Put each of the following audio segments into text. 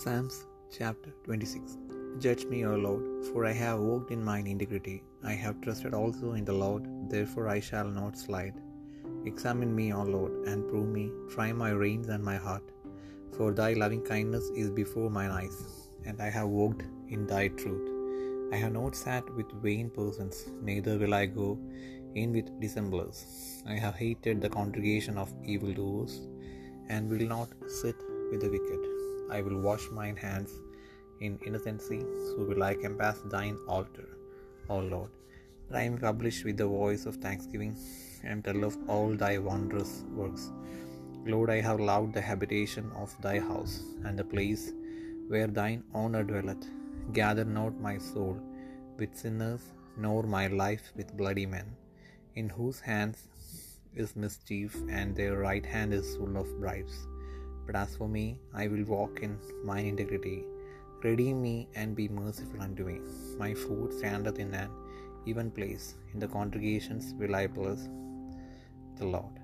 Psalms chapter 26 Judge me, O Lord, for I have walked in mine integrity. I have trusted also in the Lord, therefore I shall not slide. Examine me, O Lord, and prove me, try my reins and my heart. For thy loving kindness is before mine eyes, and I have walked in thy truth. I have not sat with vain persons, neither will I go in with dissemblers. I have hated the congregation of evildoers, and will not sit with the wicked. I will wash mine hands in innocency, so will I compass thine altar, O Lord. That I may publish with the voice of thanksgiving, and tell of all thy wondrous works. Lord, I have loved the habitation of thy house, and the place where thine honor dwelleth. Gather not my soul with sinners, nor my life with bloody men, in whose hands is mischief, and their right hand is full of bribes. But as for me, I will walk in mine integrity. Redeem me and be merciful unto me. My food standeth in an even place. In the congregations will I bless the Lord.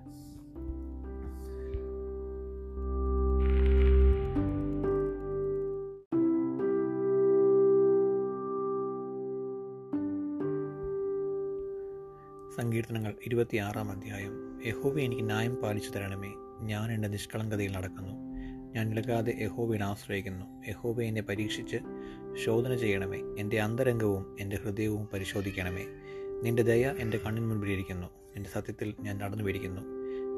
സങ്കീർത്തനങ്ങൾ ഇരുപത്തിയാറാം അധ്യായം യഹോവ എനിക്ക് ന്യായം പാലിച്ചു തരണമേ ഞാൻ എന്റെ നിഷ്കളങ്കതയിൽ നടക്കുന്നു. ഞാൻ നിലകാതെ യഹോബിനെ ആശ്രയിക്കുന്നു. യഹോബെ എന്നെ പരീക്ഷിച്ച് ശോധന ചെയ്യണമേ. എന്റെ അന്തരംഗവും എന്റെ ഹൃദയവും പരിശോധിക്കണമേ. നിന്റെ ദയ എന്റെ കണ്ണിന് മുൻപിലിരിക്കുന്നു എന്റെ സത്യത്തിൽ ഞാൻ നടന്നു പിടിക്കുന്നു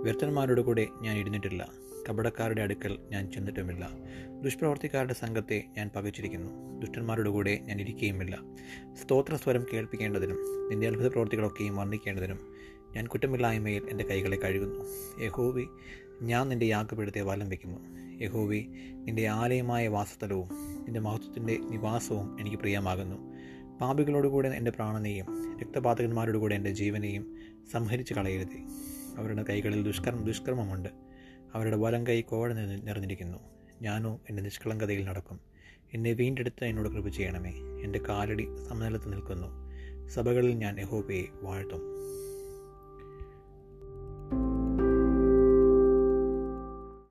വ്യർത്ഥന്മാരുടെ കൂടെ ഞാൻ ഇരുന്നിട്ടില്ല. കപടക്കാരുടെ അടുക്കൽ ഞാൻ ചെന്നിട്ടുമില്ല. ദുഷ്പ്രവർത്തിക്കാരുടെ സംഘത്തെ ഞാൻ പകച്ചിരിക്കുന്നു. ദുഷ്ടന്മാരുടെ കൂടെ ഞാൻ ഇരിക്കുകയുമില്ല സ്തോത്രസ്വരം കേൾപ്പിക്കേണ്ടതിനും നിന്റെ അത്ഭുത പ്രവർത്തികളൊക്കെയും വർണിക്കേണ്ടതിനും ഞാൻ കുറ്റമില്ലായ്മയിൽ എന്റെ കൈകളെ കഴുകുന്നു. യഹോവി ഞാൻ നിന്റെ യാഗപീഠത്തെ വലം വയ്ക്കുന്നു യഹോവി നിന്റെ ആലയമായ വാസസ്ഥലവും നിന്റെ മഹത്വത്തിന്റെ നിവാസവും എനിക്ക് പ്രിയമാകുന്നു. പാപികളോടുകൂടെ എന്റെ പ്രാണനെയും രക്തപാതകന്മാരോട് കൂടെ എന്റെ ജീവനെയും സംഹരിച്ച് കളയരുത്. അവരുടെ കൈകളിൽ ദുഷ്കർമ്മ ദുഷ്കർമ്മമുണ്ട്. അവരുടെ വലം കൈ കോഴ നിറഞ്ഞിരിക്കുന്നു. ഞാനോ എന്റെ നിഷ്കളങ്കതയിൽ നടക്കും. എന്നെ വീണ്ടെടുത്ത് എന്നോട് കൃപ ചെയ്യണമേ. എന്റെ കാലടി സമനിലത്ത് നിൽക്കുന്നു. സഭകളിൽ ഞാൻ യഹോബയെ വാഴ്ത്തും.